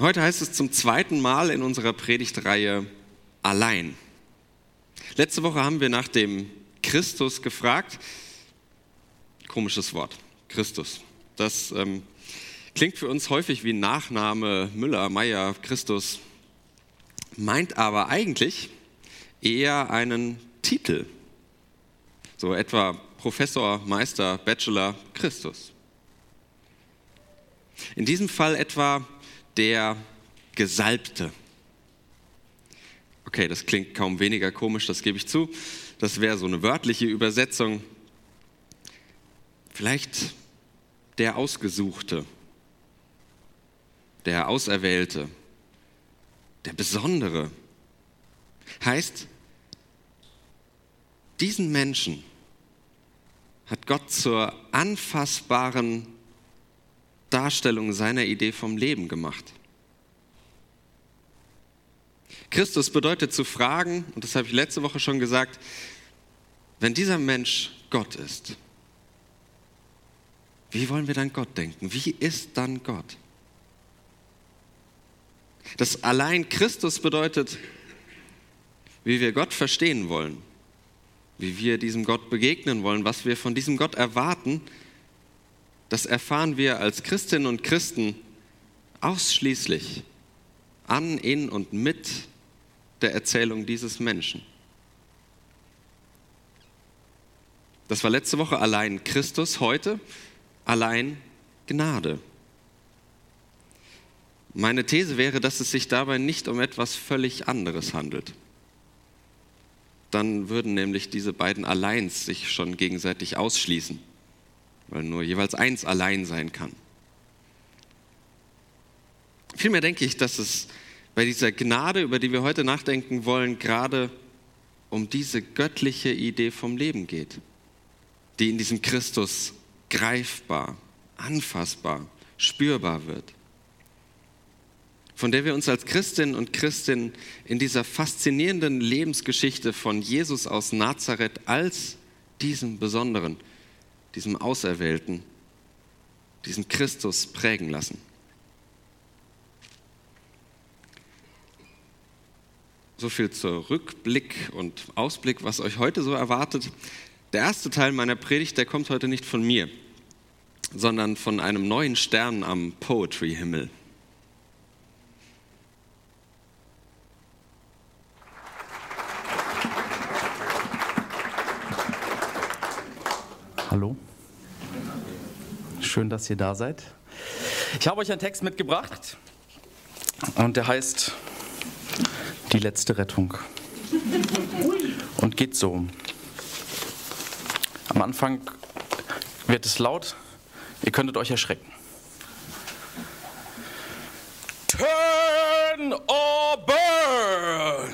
Heute heißt es zum zweiten Mal in unserer Predigtreihe allein. Letzte Woche haben wir nach dem Christus gefragt. Komisches Wort, Christus. Das ähm, klingt für uns häufig wie Nachname Müller, Meier, Christus, meint aber eigentlich eher einen Titel. So etwa Professor, Meister, Bachelor, Christus. In diesem Fall etwa der Gesalbte. Okay, das klingt kaum weniger komisch, das gebe ich zu. Das wäre so eine wörtliche Übersetzung. Vielleicht der Ausgesuchte, der Auserwählte, der Besondere. Heißt, diesen Menschen hat Gott zur anfassbaren Darstellung seiner Idee vom Leben gemacht. Christus bedeutet zu fragen, und das habe ich letzte Woche schon gesagt, wenn dieser Mensch Gott ist, wie wollen wir dann Gott denken? Wie ist dann Gott? Das allein Christus bedeutet, wie wir Gott verstehen wollen, wie wir diesem Gott begegnen wollen, was wir von diesem Gott erwarten, das erfahren wir als Christinnen und Christen ausschließlich an, in und mit der Erzählung dieses Menschen. Das war letzte Woche allein Christus, heute allein Gnade. Meine These wäre, dass es sich dabei nicht um etwas völlig anderes handelt. Dann würden nämlich diese beiden Alleins sich schon gegenseitig ausschließen weil nur jeweils eins allein sein kann. Vielmehr denke ich, dass es bei dieser Gnade, über die wir heute nachdenken wollen, gerade um diese göttliche Idee vom Leben geht, die in diesem Christus greifbar, anfassbar, spürbar wird, von der wir uns als Christinnen und Christinnen in dieser faszinierenden Lebensgeschichte von Jesus aus Nazareth als diesem Besonderen, diesem Auserwählten, diesem Christus prägen lassen. So viel zur Rückblick und Ausblick, was euch heute so erwartet. Der erste Teil meiner Predigt, der kommt heute nicht von mir, sondern von einem neuen Stern am Poetry-Himmel. Hallo. Schön, dass ihr da seid. Ich habe euch einen Text mitgebracht und der heißt Die letzte Rettung. Und geht so. Am Anfang wird es laut, ihr könntet euch erschrecken. Turn or burn!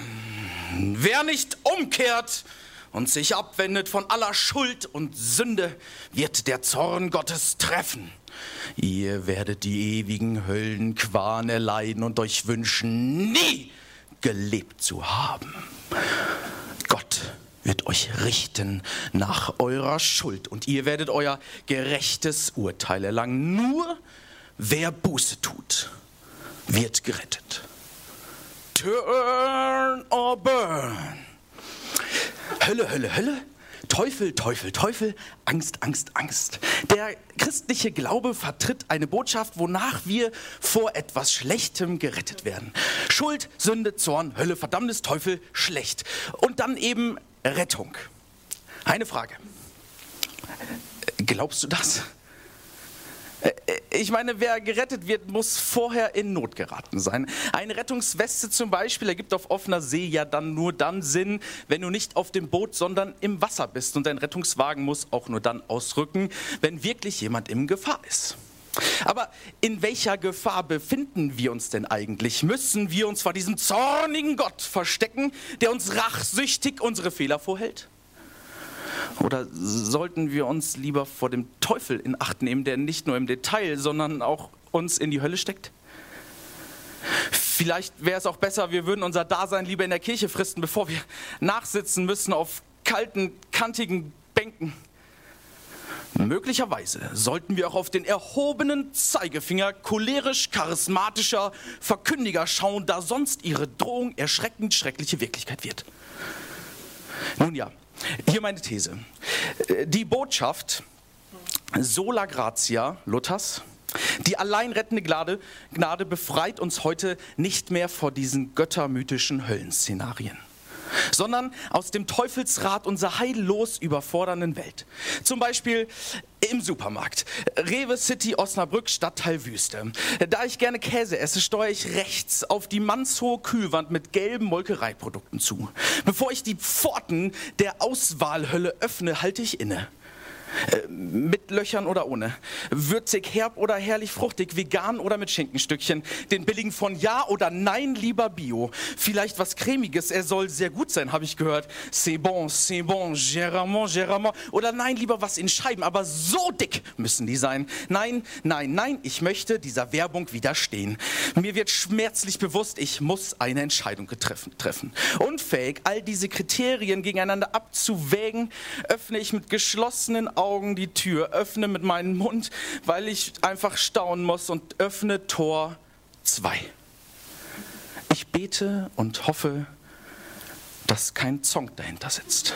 Wer nicht umkehrt, und sich abwendet von aller Schuld und Sünde, wird der Zorn Gottes treffen. Ihr werdet die ewigen Höllenqualen erleiden und euch wünschen, nie gelebt zu haben. Gott wird euch richten nach eurer Schuld und ihr werdet euer gerechtes Urteil erlangen. Nur wer Buße tut, wird gerettet. Turn or burn. Hölle, Hölle, Hölle, Teufel, Teufel, Teufel, Angst, Angst, Angst. Der christliche Glaube vertritt eine Botschaft, wonach wir vor etwas Schlechtem gerettet werden. Schuld, Sünde, Zorn, Hölle, Verdammnis, Teufel, schlecht. Und dann eben Rettung. Eine Frage. Glaubst du das? Äh, ich meine, wer gerettet wird, muss vorher in Not geraten sein. Eine Rettungsweste zum Beispiel ergibt auf offener See ja dann nur dann Sinn, wenn du nicht auf dem Boot, sondern im Wasser bist. Und dein Rettungswagen muss auch nur dann ausrücken, wenn wirklich jemand in Gefahr ist. Aber in welcher Gefahr befinden wir uns denn eigentlich? Müssen wir uns vor diesem zornigen Gott verstecken, der uns rachsüchtig unsere Fehler vorhält? Oder sollten wir uns lieber vor dem Teufel in Acht nehmen, der nicht nur im Detail, sondern auch uns in die Hölle steckt? Vielleicht wäre es auch besser, wir würden unser Dasein lieber in der Kirche fristen, bevor wir nachsitzen müssen auf kalten, kantigen Bänken. Möglicherweise sollten wir auch auf den erhobenen Zeigefinger cholerisch charismatischer Verkündiger schauen, da sonst ihre Drohung erschreckend schreckliche Wirklichkeit wird. Nun ja, hier meine These. Die Botschaft sola gratia Luthers, die allein rettende Gnade, Gnade befreit uns heute nicht mehr vor diesen göttermythischen Höllenszenarien sondern aus dem Teufelsrad unserer heillos überfordernden Welt. Zum Beispiel im Supermarkt. Rewe City Osnabrück, Stadtteil Wüste. Da ich gerne Käse esse, steuere ich rechts auf die mannshohe Kühlwand mit gelben Molkereiprodukten zu. Bevor ich die Pforten der Auswahlhölle öffne, halte ich inne. Äh, mit Löchern oder ohne. Würzig, herb oder herrlich fruchtig, vegan oder mit Schinkenstückchen. Den billigen von Ja oder Nein lieber Bio. Vielleicht was cremiges, er soll sehr gut sein, habe ich gehört. C'est bon, c'est bon, géramment, géramment. Oder nein, lieber was in Scheiben, aber so dick müssen die sein. Nein, nein, nein, ich möchte dieser Werbung widerstehen. Mir wird schmerzlich bewusst, ich muss eine Entscheidung treffen. Unfähig, all diese Kriterien gegeneinander abzuwägen, öffne ich mit geschlossenen Augen Augen die Tür, öffne mit meinem Mund, weil ich einfach staunen muss und öffne Tor 2. Ich bete und hoffe, dass kein Zong dahinter sitzt.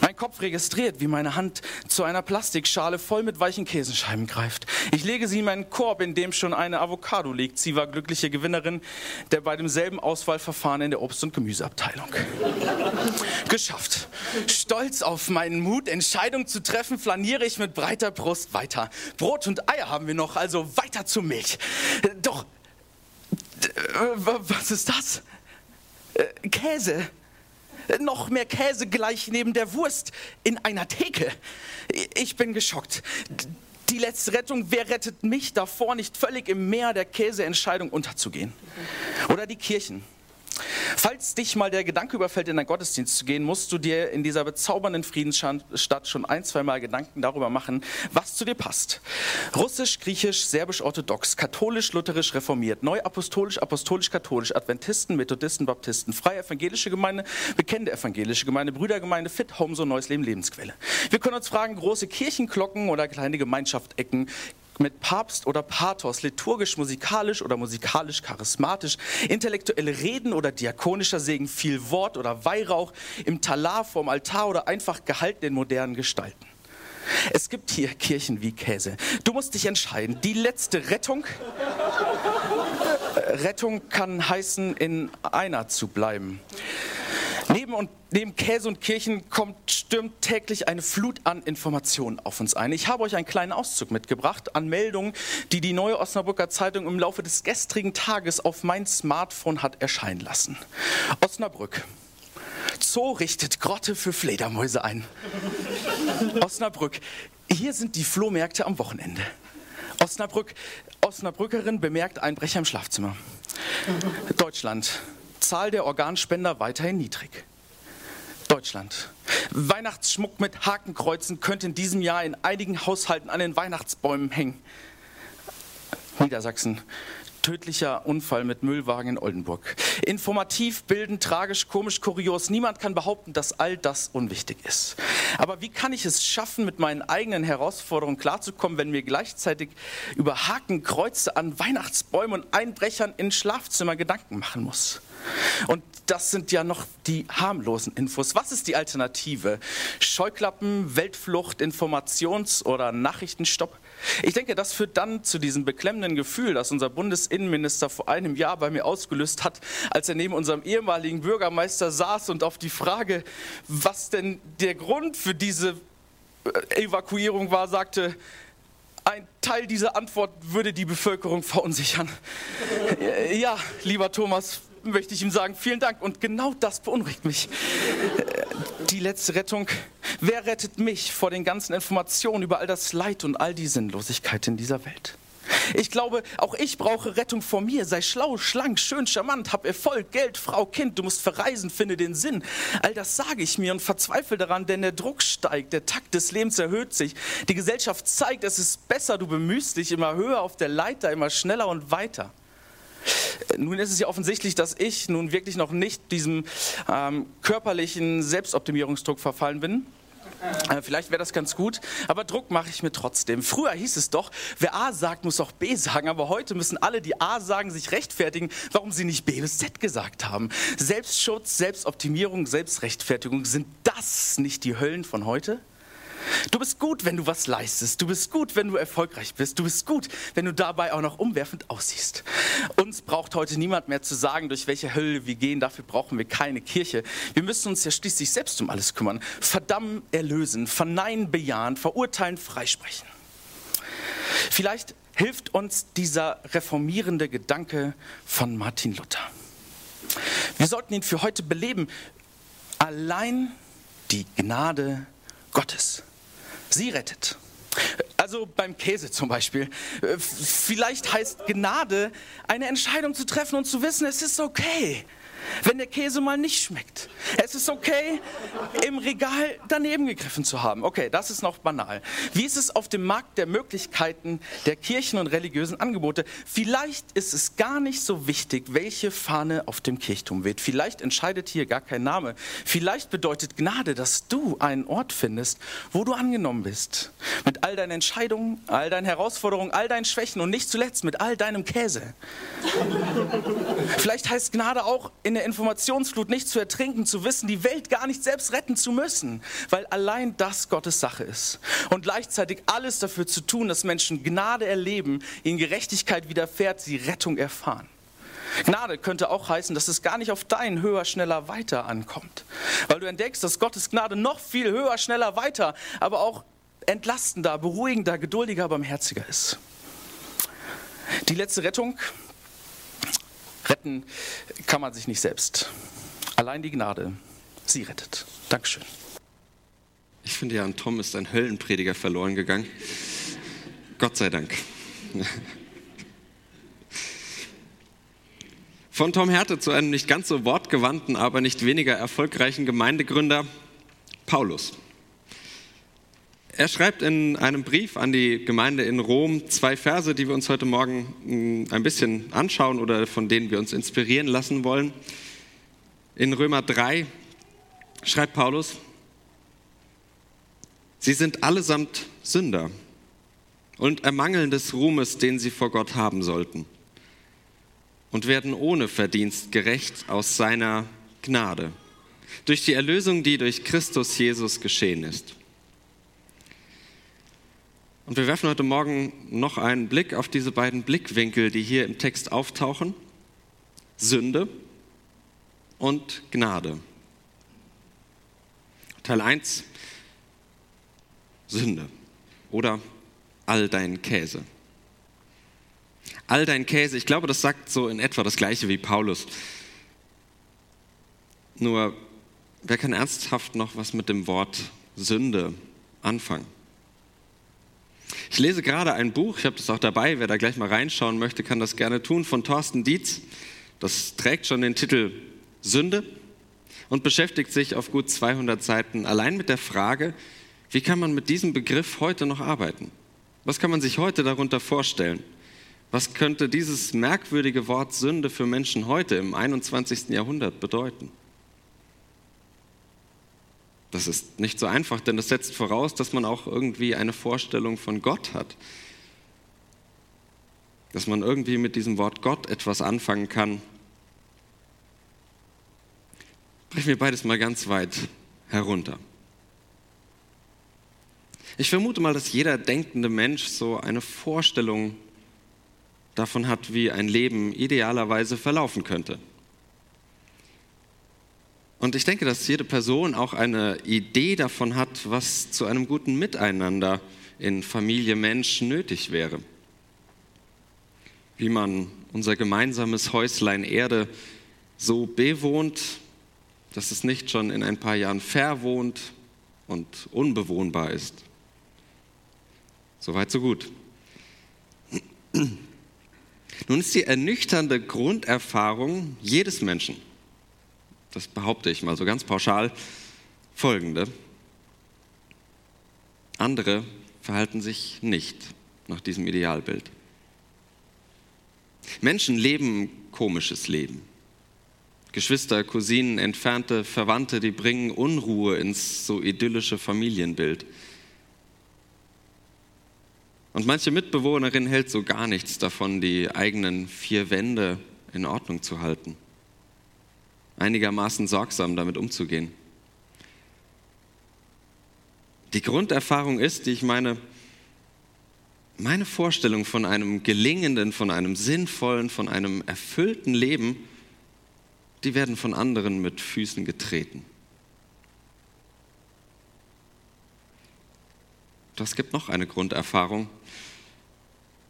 Mein Kopf registriert, wie meine Hand zu einer Plastikschale voll mit weichen Käsescheiben greift. Ich lege sie in meinen Korb, in dem schon eine Avocado liegt. Sie war glückliche Gewinnerin der bei demselben Auswahlverfahren in der Obst- und Gemüseabteilung. Geschafft. Stolz auf meinen Mut, Entscheidungen zu treffen, flaniere ich mit breiter Brust weiter. Brot und Eier haben wir noch, also weiter zur Milch. Doch, was ist das? Äh, Käse. Noch mehr Käse gleich neben der Wurst in einer Theke. Ich bin geschockt. Die letzte Rettung, wer rettet mich davor, nicht völlig im Meer der Käseentscheidung unterzugehen? Oder die Kirchen. Falls dich mal der Gedanke überfällt, in einen Gottesdienst zu gehen, musst du dir in dieser bezaubernden Friedensstadt schon ein, zwei Mal Gedanken darüber machen, was zu dir passt. Russisch, Griechisch, Serbisch, Orthodox, Katholisch, Lutherisch, Reformiert, Neuapostolisch, Apostolisch, Katholisch, Adventisten, Methodisten, Baptisten, Freie Evangelische Gemeinde, Bekennende Evangelische Gemeinde, Brüdergemeinde, Fit, Home, so Neues Leben, Lebensquelle. Wir können uns fragen, große Kirchenglocken oder kleine Gemeinschaftsecken, mit Papst oder Pathos, liturgisch, musikalisch oder musikalisch charismatisch, intellektuelle Reden oder diakonischer Segen, viel Wort oder Weihrauch, im Talar vorm Altar oder einfach gehalten in modernen Gestalten. Es gibt hier Kirchen wie Käse. Du musst dich entscheiden. Die letzte Rettung. Rettung kann heißen, in einer zu bleiben. Neben, und, neben Käse und Kirchen kommt, stürmt täglich eine Flut an Informationen auf uns ein. Ich habe euch einen kleinen Auszug mitgebracht an Meldungen, die die Neue Osnabrücker Zeitung im Laufe des gestrigen Tages auf mein Smartphone hat erscheinen lassen. Osnabrück. Zoo richtet Grotte für Fledermäuse ein. Osnabrück. Hier sind die Flohmärkte am Wochenende. Osnabrück. Osnabrückerin bemerkt Einbrecher im Schlafzimmer. Deutschland. Zahl der Organspender weiterhin niedrig. Deutschland. Weihnachtsschmuck mit Hakenkreuzen könnte in diesem Jahr in einigen Haushalten an den Weihnachtsbäumen hängen. Niedersachsen. Tödlicher Unfall mit Müllwagen in Oldenburg. Informativ, bildend, tragisch, komisch, kurios. Niemand kann behaupten, dass all das unwichtig ist. Aber wie kann ich es schaffen, mit meinen eigenen Herausforderungen klarzukommen, wenn mir gleichzeitig über Hakenkreuze an Weihnachtsbäumen und Einbrechern in Schlafzimmer Gedanken machen muss? Und das sind ja noch die harmlosen Infos. Was ist die Alternative? Scheuklappen, Weltflucht, Informations- oder Nachrichtenstopp? Ich denke, das führt dann zu diesem beklemmenden Gefühl, das unser Bundesinnenminister vor einem Jahr bei mir ausgelöst hat, als er neben unserem ehemaligen Bürgermeister saß und auf die Frage, was denn der Grund für diese äh, Evakuierung war, sagte, ein Teil dieser Antwort würde die Bevölkerung verunsichern. Ja, lieber Thomas, möchte ich ihm sagen, vielen Dank. Und genau das beunruhigt mich. Die letzte Rettung. Wer rettet mich vor den ganzen Informationen über all das Leid und all die Sinnlosigkeit in dieser Welt? Ich glaube, auch ich brauche Rettung vor mir. Sei schlau, schlank, schön, charmant, hab Erfolg, Geld, Frau, Kind. Du musst verreisen, finde den Sinn. All das sage ich mir und verzweifle daran, denn der Druck steigt, der Takt des Lebens erhöht sich. Die Gesellschaft zeigt, es ist besser, du bemühst dich immer höher auf der Leiter, immer schneller und weiter. Nun ist es ja offensichtlich, dass ich nun wirklich noch nicht diesem ähm, körperlichen Selbstoptimierungsdruck verfallen bin. Äh, vielleicht wäre das ganz gut, aber Druck mache ich mir trotzdem. Früher hieß es doch, wer A sagt, muss auch B sagen, aber heute müssen alle, die A sagen, sich rechtfertigen, warum sie nicht B bis Z gesagt haben. Selbstschutz, Selbstoptimierung, Selbstrechtfertigung, sind das nicht die Höllen von heute? Du bist gut, wenn du was leistest. Du bist gut, wenn du erfolgreich bist. Du bist gut, wenn du dabei auch noch umwerfend aussiehst. Uns braucht heute niemand mehr zu sagen, durch welche Hölle wir gehen. Dafür brauchen wir keine Kirche. Wir müssen uns ja schließlich selbst um alles kümmern. Verdammen, erlösen, verneinen, bejahen, verurteilen, freisprechen. Vielleicht hilft uns dieser reformierende Gedanke von Martin Luther. Wir sollten ihn für heute beleben. Allein die Gnade Gottes. Sie rettet. Also beim Käse zum Beispiel. Vielleicht heißt Gnade, eine Entscheidung zu treffen und zu wissen, es ist okay wenn der Käse mal nicht schmeckt. Es ist okay, im Regal daneben gegriffen zu haben. Okay, das ist noch banal. Wie ist es auf dem Markt der Möglichkeiten der Kirchen und religiösen Angebote? Vielleicht ist es gar nicht so wichtig, welche Fahne auf dem Kirchturm weht. Vielleicht entscheidet hier gar kein Name. Vielleicht bedeutet Gnade, dass du einen Ort findest, wo du angenommen bist. Mit all deinen Entscheidungen, all deinen Herausforderungen, all deinen Schwächen und nicht zuletzt mit all deinem Käse. Vielleicht heißt Gnade auch in der Informationsflut nicht zu ertrinken, zu wissen, die Welt gar nicht selbst retten zu müssen, weil allein das Gottes Sache ist. Und gleichzeitig alles dafür zu tun, dass Menschen Gnade erleben, ihnen Gerechtigkeit widerfährt, sie Rettung erfahren. Gnade könnte auch heißen, dass es gar nicht auf dein höher, schneller, weiter ankommt. Weil du entdeckst, dass Gottes Gnade noch viel höher, schneller, weiter, aber auch entlastender, beruhigender, geduldiger, barmherziger ist. Die letzte Rettung Retten kann man sich nicht selbst. Allein die Gnade, sie rettet. Dankeschön. Ich finde ja, an Tom ist ein Höllenprediger verloren gegangen. Gott sei Dank. Von Tom Härte zu einem nicht ganz so wortgewandten, aber nicht weniger erfolgreichen Gemeindegründer, Paulus. Er schreibt in einem Brief an die Gemeinde in Rom zwei Verse, die wir uns heute Morgen hm, ein bisschen anschauen oder von denen wir uns inspirieren lassen wollen. In Römer 3 schreibt Paulus, Sie sind allesamt Sünder und ermangeln des Ruhmes, den sie vor Gott haben sollten, und werden ohne Verdienst gerecht aus seiner Gnade, durch die Erlösung, die durch Christus Jesus geschehen ist. Und wir werfen heute Morgen noch einen Blick auf diese beiden Blickwinkel, die hier im Text auftauchen. Sünde und Gnade. Teil 1, Sünde oder all dein Käse. All dein Käse, ich glaube, das sagt so in etwa das gleiche wie Paulus. Nur, wer kann ernsthaft noch was mit dem Wort Sünde anfangen? Ich lese gerade ein Buch, ich habe das auch dabei, wer da gleich mal reinschauen möchte, kann das gerne tun, von Thorsten Dietz. Das trägt schon den Titel Sünde und beschäftigt sich auf gut 200 Seiten allein mit der Frage, wie kann man mit diesem Begriff heute noch arbeiten? Was kann man sich heute darunter vorstellen? Was könnte dieses merkwürdige Wort Sünde für Menschen heute im 21. Jahrhundert bedeuten? Das ist nicht so einfach, denn das setzt voraus, dass man auch irgendwie eine Vorstellung von Gott hat. Dass man irgendwie mit diesem Wort Gott etwas anfangen kann. Brechen wir beides mal ganz weit herunter. Ich vermute mal, dass jeder denkende Mensch so eine Vorstellung davon hat, wie ein Leben idealerweise verlaufen könnte. Und ich denke, dass jede Person auch eine Idee davon hat, was zu einem guten Miteinander in Familie Mensch nötig wäre. Wie man unser gemeinsames Häuslein Erde so bewohnt, dass es nicht schon in ein paar Jahren verwohnt und unbewohnbar ist. Soweit, so gut. Nun ist die ernüchternde Grunderfahrung jedes Menschen, das behaupte ich mal so ganz pauschal, folgende. Andere verhalten sich nicht nach diesem Idealbild. Menschen leben ein komisches Leben. Geschwister, Cousinen, entfernte Verwandte, die bringen Unruhe ins so idyllische Familienbild. Und manche Mitbewohnerin hält so gar nichts davon, die eigenen vier Wände in Ordnung zu halten, einigermaßen sorgsam damit umzugehen. Die Grunderfahrung ist, die ich meine, meine Vorstellung von einem gelingenden, von einem sinnvollen, von einem erfüllten Leben, die werden von anderen mit Füßen getreten. Doch es gibt noch eine Grunderfahrung.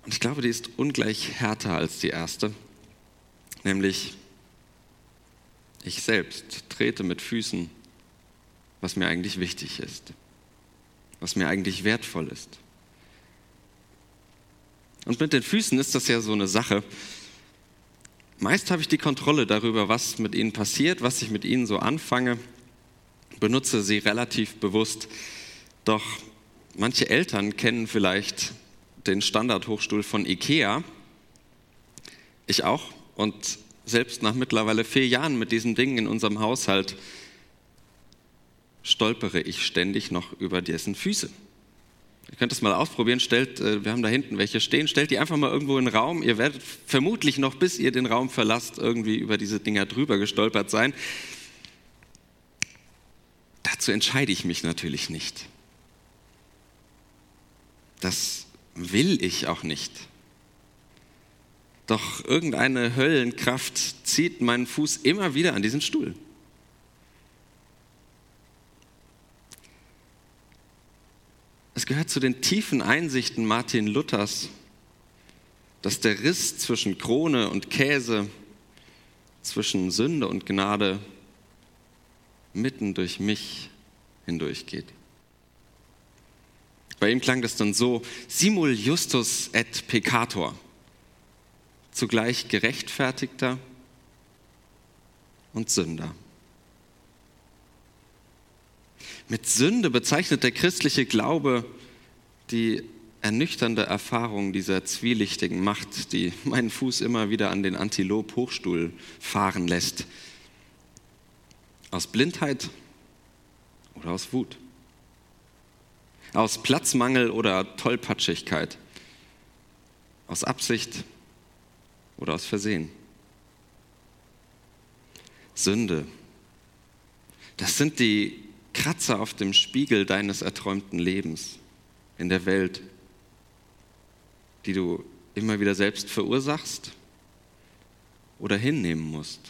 Und ich glaube, die ist ungleich härter als die erste. Nämlich, ich selbst trete mit Füßen, was mir eigentlich wichtig ist, was mir eigentlich wertvoll ist. Und mit den Füßen ist das ja so eine Sache. Meist habe ich die Kontrolle darüber, was mit ihnen passiert, was ich mit ihnen so anfange, benutze sie relativ bewusst. Doch manche Eltern kennen vielleicht den Standardhochstuhl von IKEA. Ich auch. Und selbst nach mittlerweile vier Jahren mit diesen Dingen in unserem Haushalt stolpere ich ständig noch über dessen Füße. Ihr könnt es mal ausprobieren. Stellt, äh, wir haben da hinten welche stehen. Stellt die einfach mal irgendwo in den Raum. Ihr werdet vermutlich noch, bis ihr den Raum verlasst, irgendwie über diese Dinger drüber gestolpert sein. Dazu entscheide ich mich natürlich nicht. Das will ich auch nicht. Doch irgendeine Höllenkraft zieht meinen Fuß immer wieder an diesen Stuhl. Es gehört zu den tiefen Einsichten Martin Luthers, dass der Riss zwischen Krone und Käse, zwischen Sünde und Gnade mitten durch mich hindurchgeht. Bei ihm klang das dann so, simul justus et peccator, zugleich gerechtfertigter und Sünder. Mit Sünde bezeichnet der christliche Glaube die ernüchternde Erfahrung dieser zwielichtigen Macht, die meinen Fuß immer wieder an den Antilop-Hochstuhl fahren lässt. Aus Blindheit oder aus Wut. Aus Platzmangel oder Tollpatschigkeit. Aus Absicht oder aus Versehen. Sünde. Das sind die Kratzer auf dem Spiegel deines erträumten Lebens in der Welt, die du immer wieder selbst verursachst oder hinnehmen musst.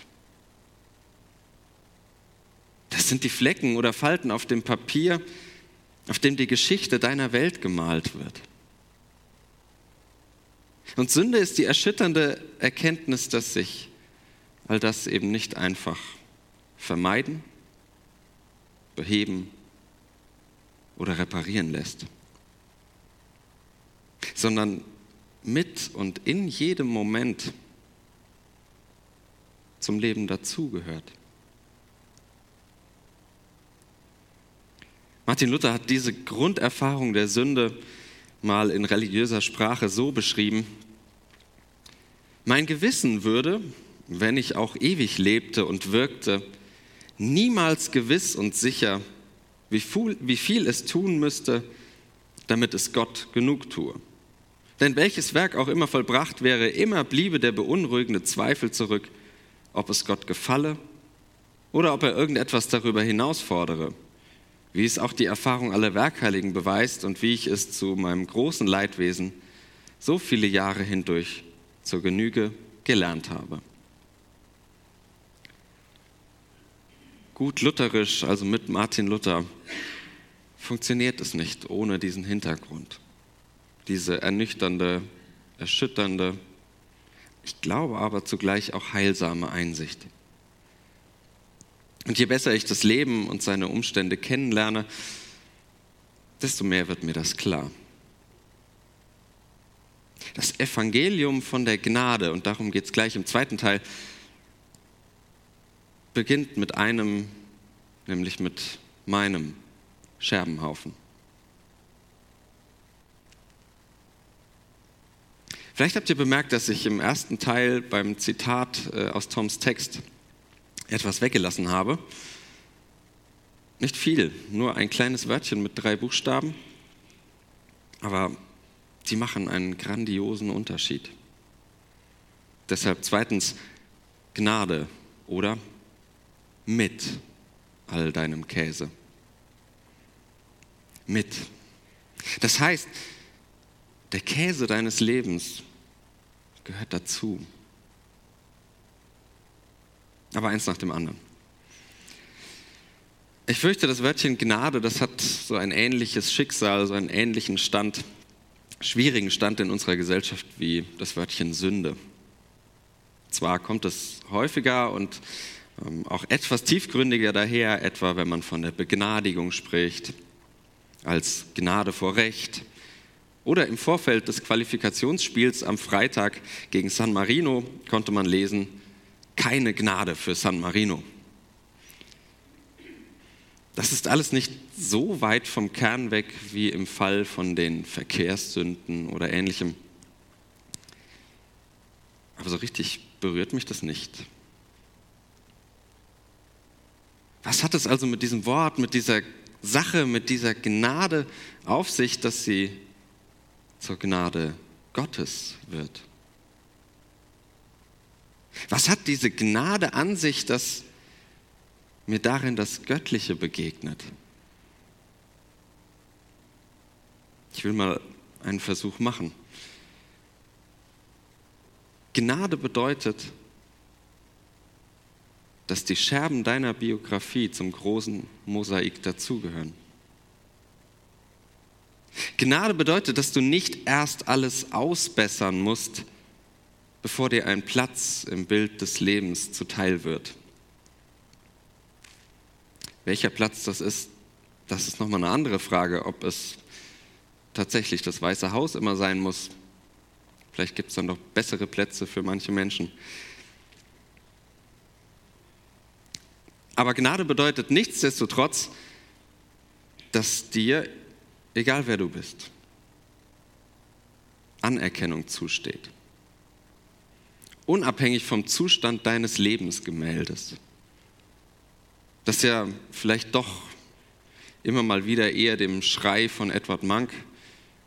Das sind die Flecken oder Falten auf dem Papier, auf dem die Geschichte deiner Welt gemalt wird. Und Sünde ist die erschütternde Erkenntnis, dass sich all das eben nicht einfach vermeiden, beheben oder reparieren lässt, sondern mit und in jedem Moment zum Leben dazugehört. Martin Luther hat diese Grunderfahrung der Sünde mal in religiöser Sprache so beschrieben, mein Gewissen würde, wenn ich auch ewig lebte und wirkte, niemals gewiss und sicher, wie viel, es tun müsste, damit es Gott genug tue. Denn welches Werk auch immer vollbracht wäre, immer bliebe der beunruhigende Zweifel zurück, ob es Gott gefalle oder ob er irgendetwas darüber hinaus fordere, wie es auch die Erfahrung aller Werkheiligen beweist und wie ich es zu meinem großen Leidwesen so viele Jahre hindurch zur Genüge gelernt habe. gut lutherisch, also mit Martin Luther, funktioniert es nicht ohne diesen Hintergrund. Diese ernüchternde, erschütternde, ich glaube aber zugleich auch heilsame Einsicht. Und je besser ich das Leben und seine Umstände kennenlerne, desto mehr wird mir das klar. Das Evangelium von der Gnade, und darum geht es gleich im zweiten Teil, beginnt mit einem, nämlich mit meinem Scherbenhaufen. Vielleicht habt ihr bemerkt, dass ich im ersten Teil beim Zitat äh, aus Toms Text etwas weggelassen habe. Nicht viel, nur ein kleines Wörtchen mit drei Buchstaben, aber die machen einen grandiosen Unterschied. Deshalb zweitens Gnade oder mit all deinem Käse. Mit. Das heißt, der Käse deines Lebens gehört dazu. Aber eins nach dem anderen. Ich fürchte, das Wörtchen Gnade, das hat so ein ähnliches Schicksal, so einen ähnlichen Stand, schwierigen Stand in unserer Gesellschaft wie das Wörtchen Sünde. Zwar kommt es häufiger und ähm, auch etwas tiefgründiger daher, etwa wenn man von der Begnadigung spricht, als Gnade vor Recht. Oder im Vorfeld des Qualifikationsspiels am Freitag gegen San Marino konnte man lesen, keine Gnade für San Marino. Das ist alles nicht so weit vom Kern weg wie im Fall von den Verkehrssünden oder ähnlichem. Aber so richtig berührt mich das nicht. Was hat es also mit diesem Wort, mit dieser Sache, mit dieser Gnade auf sich, dass sie zur Gnade Gottes wird? Was hat diese Gnade an sich, dass mir darin das Göttliche begegnet? Ich will mal einen Versuch machen. Gnade bedeutet, dass die Scherben deiner Biografie zum großen Mosaik dazugehören. Gnade bedeutet, dass du nicht erst alles ausbessern musst, bevor dir ein Platz im Bild des Lebens zuteil wird. Welcher Platz das ist, das ist nochmal eine andere Frage, ob es tatsächlich das Weiße Haus immer sein muss. Vielleicht gibt es dann doch bessere Plätze für manche Menschen. Aber Gnade bedeutet nichtsdestotrotz, dass dir, egal wer du bist, Anerkennung zusteht unabhängig vom Zustand deines Lebensgemäldes, das ja vielleicht doch immer mal wieder eher dem Schrei von Edward Monk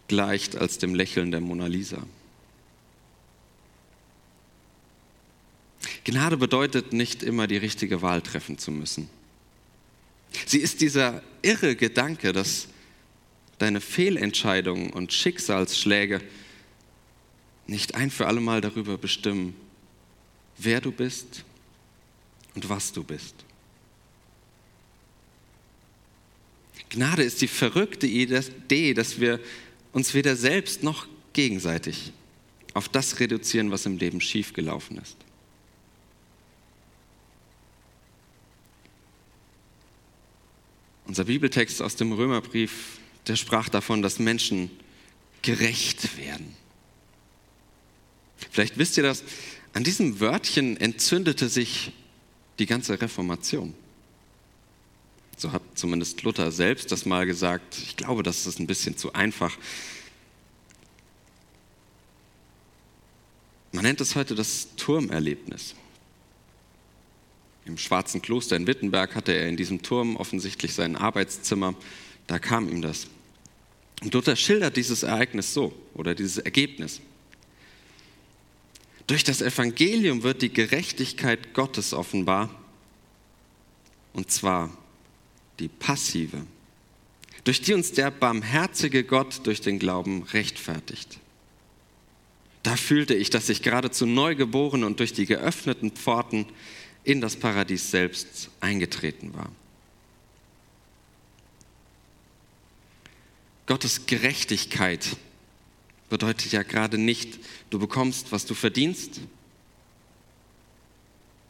gleicht als dem Lächeln der Mona Lisa. Gnade bedeutet nicht immer die richtige Wahl treffen zu müssen. Sie ist dieser irre Gedanke, dass deine Fehlentscheidungen und Schicksalsschläge nicht ein für alle Mal darüber bestimmen, wer du bist und was du bist. Gnade ist die verrückte Idee, dass wir uns weder selbst noch gegenseitig auf das reduzieren, was im Leben schiefgelaufen ist. Unser Bibeltext aus dem Römerbrief, der sprach davon, dass Menschen gerecht werden. Vielleicht wisst ihr das, an diesem Wörtchen entzündete sich die ganze Reformation. So hat zumindest Luther selbst das mal gesagt. Ich glaube, das ist ein bisschen zu einfach. Man nennt es heute das Turmerlebnis. Im Schwarzen Kloster in Wittenberg hatte er in diesem Turm offensichtlich sein Arbeitszimmer. Da kam ihm das. Und Luther schildert dieses Ereignis so oder dieses Ergebnis. Durch das Evangelium wird die Gerechtigkeit Gottes offenbar, und zwar die passive, durch die uns der barmherzige Gott durch den Glauben rechtfertigt. Da fühlte ich, dass ich geradezu neu geboren und durch die geöffneten Pforten in das Paradies selbst eingetreten war. Gottes Gerechtigkeit bedeutet ja gerade nicht, du bekommst, was du verdienst,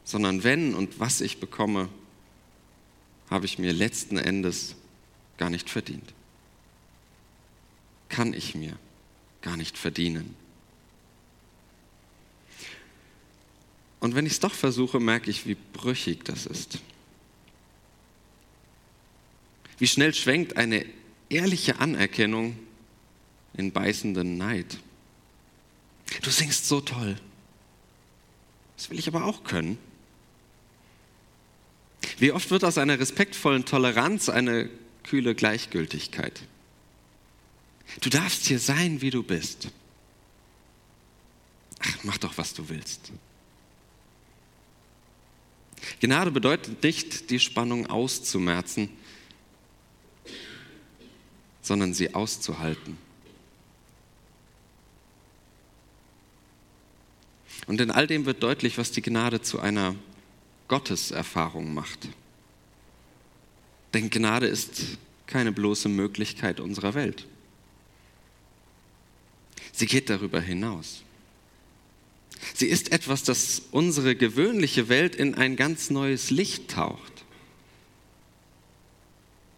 sondern wenn und was ich bekomme, habe ich mir letzten Endes gar nicht verdient. Kann ich mir gar nicht verdienen. Und wenn ich es doch versuche, merke ich, wie brüchig das ist. Wie schnell schwenkt eine ehrliche Anerkennung in beißenden Neid. Du singst so toll. Das will ich aber auch können. Wie oft wird aus einer respektvollen Toleranz eine kühle Gleichgültigkeit? Du darfst hier sein, wie du bist. Ach, mach doch, was du willst. Gnade bedeutet nicht, die Spannung auszumerzen, sondern sie auszuhalten. Und in all dem wird deutlich, was die Gnade zu einer Gotteserfahrung macht. Denn Gnade ist keine bloße Möglichkeit unserer Welt. Sie geht darüber hinaus. Sie ist etwas, das unsere gewöhnliche Welt in ein ganz neues Licht taucht.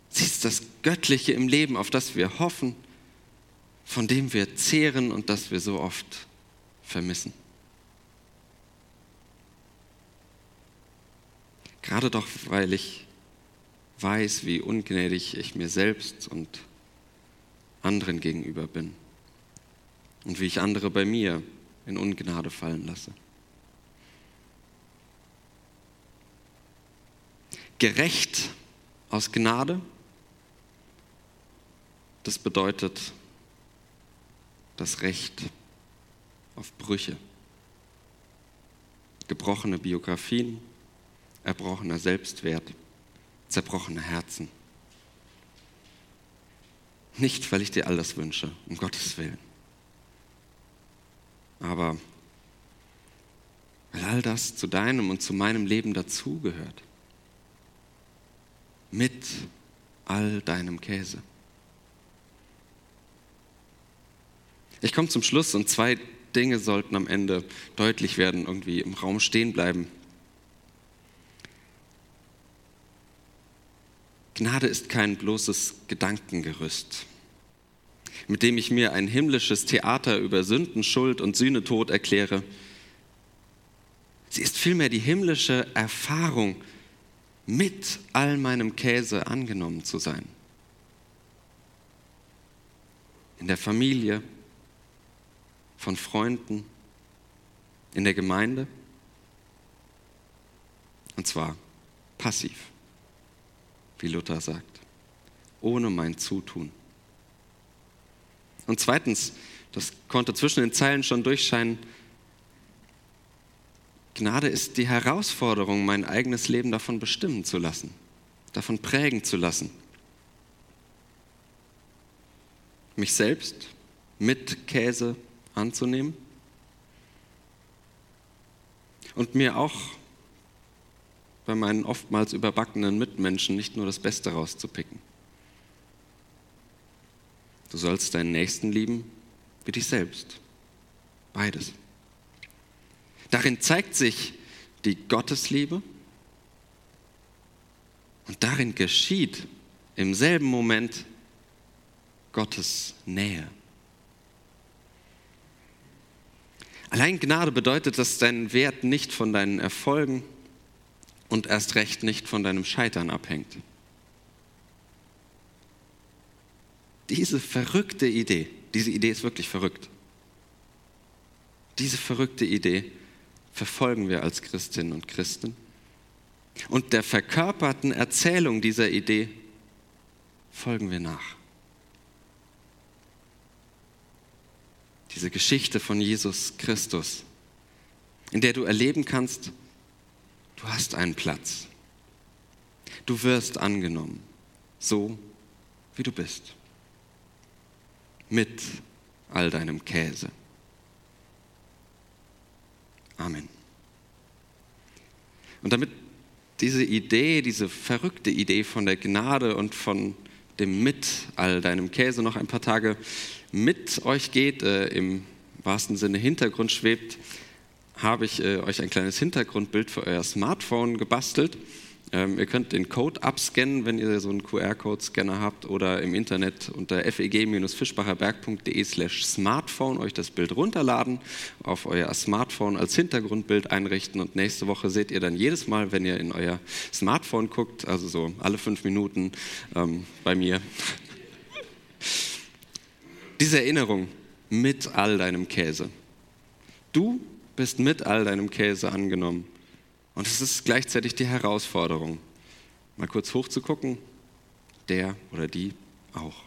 Sie ist das Göttliche im Leben, auf das wir hoffen, von dem wir zehren und das wir so oft vermissen. Gerade doch, weil ich weiß, wie ungnädig ich mir selbst und anderen gegenüber bin und wie ich andere bei mir in Ungnade fallen lasse. Gerecht aus Gnade, das bedeutet das Recht auf Brüche, gebrochene Biografien, erbrochener Selbstwert, zerbrochene Herzen. Nicht, weil ich dir all das wünsche, um Gottes Willen. Aber weil all das zu deinem und zu meinem Leben dazugehört. Mit all deinem Käse. Ich komme zum Schluss und zwei Dinge sollten am Ende deutlich werden, irgendwie im Raum stehen bleiben. Gnade ist kein bloßes Gedankengerüst mit dem ich mir ein himmlisches Theater über Sünden, Schuld und Sühnetod erkläre. Sie ist vielmehr die himmlische Erfahrung, mit all meinem Käse angenommen zu sein. In der Familie, von Freunden, in der Gemeinde. Und zwar passiv, wie Luther sagt, ohne mein Zutun. Und zweitens, das konnte zwischen den Zeilen schon durchscheinen, Gnade ist die Herausforderung, mein eigenes Leben davon bestimmen zu lassen, davon prägen zu lassen. Mich selbst mit Käse anzunehmen und mir auch bei meinen oftmals überbackenen Mitmenschen nicht nur das Beste rauszupicken. Du sollst deinen Nächsten lieben wie dich selbst. Beides. Darin zeigt sich die Gottesliebe und darin geschieht im selben Moment Gottes Nähe. Allein Gnade bedeutet, dass dein Wert nicht von deinen Erfolgen und erst recht nicht von deinem Scheitern abhängt. Diese verrückte Idee, diese Idee ist wirklich verrückt. Diese verrückte Idee verfolgen wir als Christinnen und Christen. Und der verkörperten Erzählung dieser Idee folgen wir nach. Diese Geschichte von Jesus Christus, in der du erleben kannst, du hast einen Platz. Du wirst angenommen, so wie du bist mit all deinem Käse. Amen. Und damit diese Idee, diese verrückte Idee von der Gnade und von dem mit all deinem Käse noch ein paar Tage mit euch geht, äh, im wahrsten Sinne Hintergrund schwebt, habe ich äh, euch ein kleines Hintergrundbild für euer Smartphone gebastelt. Ähm, ihr könnt den Code abscannen, wenn ihr so einen QR-Code-Scanner habt oder im Internet unter feg-fischbacherberg.de slash smartphone euch das Bild runterladen, auf euer Smartphone als Hintergrundbild einrichten und nächste Woche seht ihr dann jedes Mal, wenn ihr in euer Smartphone guckt, also so alle fünf Minuten ähm, bei mir, diese Erinnerung mit all deinem Käse. Du bist mit all deinem Käse angenommen und es ist gleichzeitig die Herausforderung. mal kurz hochzugucken, der oder die auch.